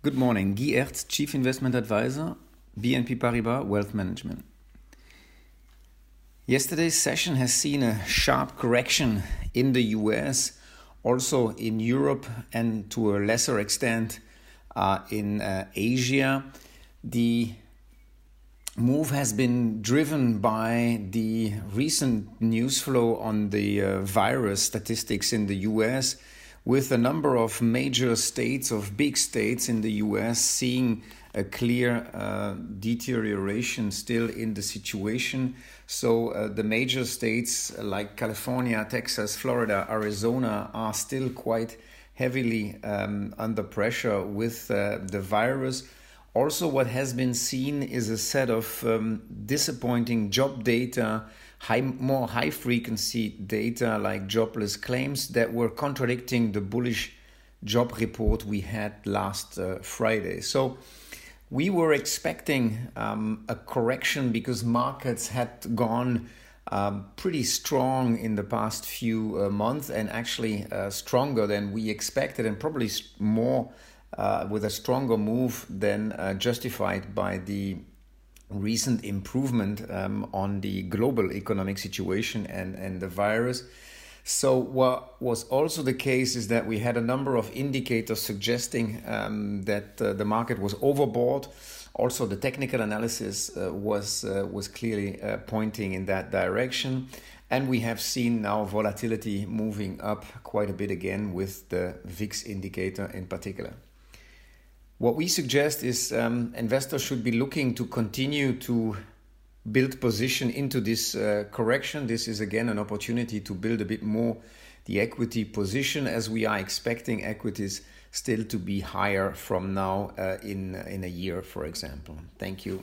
Good morning. Guy Ertz, Chief Investment Advisor, BNP Paribas Wealth Management. Yesterday's session has seen a sharp correction in the US, also in Europe, and to a lesser extent uh, in uh, Asia. The move has been driven by the recent news flow on the uh, virus statistics in the US with a number of major states, of big states in the US, seeing a clear uh, deterioration still in the situation. So, uh, the major states like California, Texas, Florida, Arizona are still quite heavily um, under pressure with uh, the virus. Also, what has been seen is a set of um, disappointing job data high, more high frequency data like jobless claims that were contradicting the bullish job report we had last uh, Friday. So we were expecting um, a correction because markets had gone um, pretty strong in the past few uh, months and actually uh, stronger than we expected and probably more uh, with a stronger move than uh, justified by the recent improvement um, on the global economic situation and, and the virus. So, what was also the case is that we had a number of indicators suggesting um, that uh, the market was overbought. Also, the technical analysis uh, was uh, was clearly uh, pointing in that direction, and we have seen now volatility moving up quite a bit again with the VIX indicator in particular. What we suggest is um, investors should be looking to continue to build position into this uh, correction. This is again an opportunity to build a bit more the equity position as we are expecting equities still to be higher from now uh, in in a year, for example. Thank you.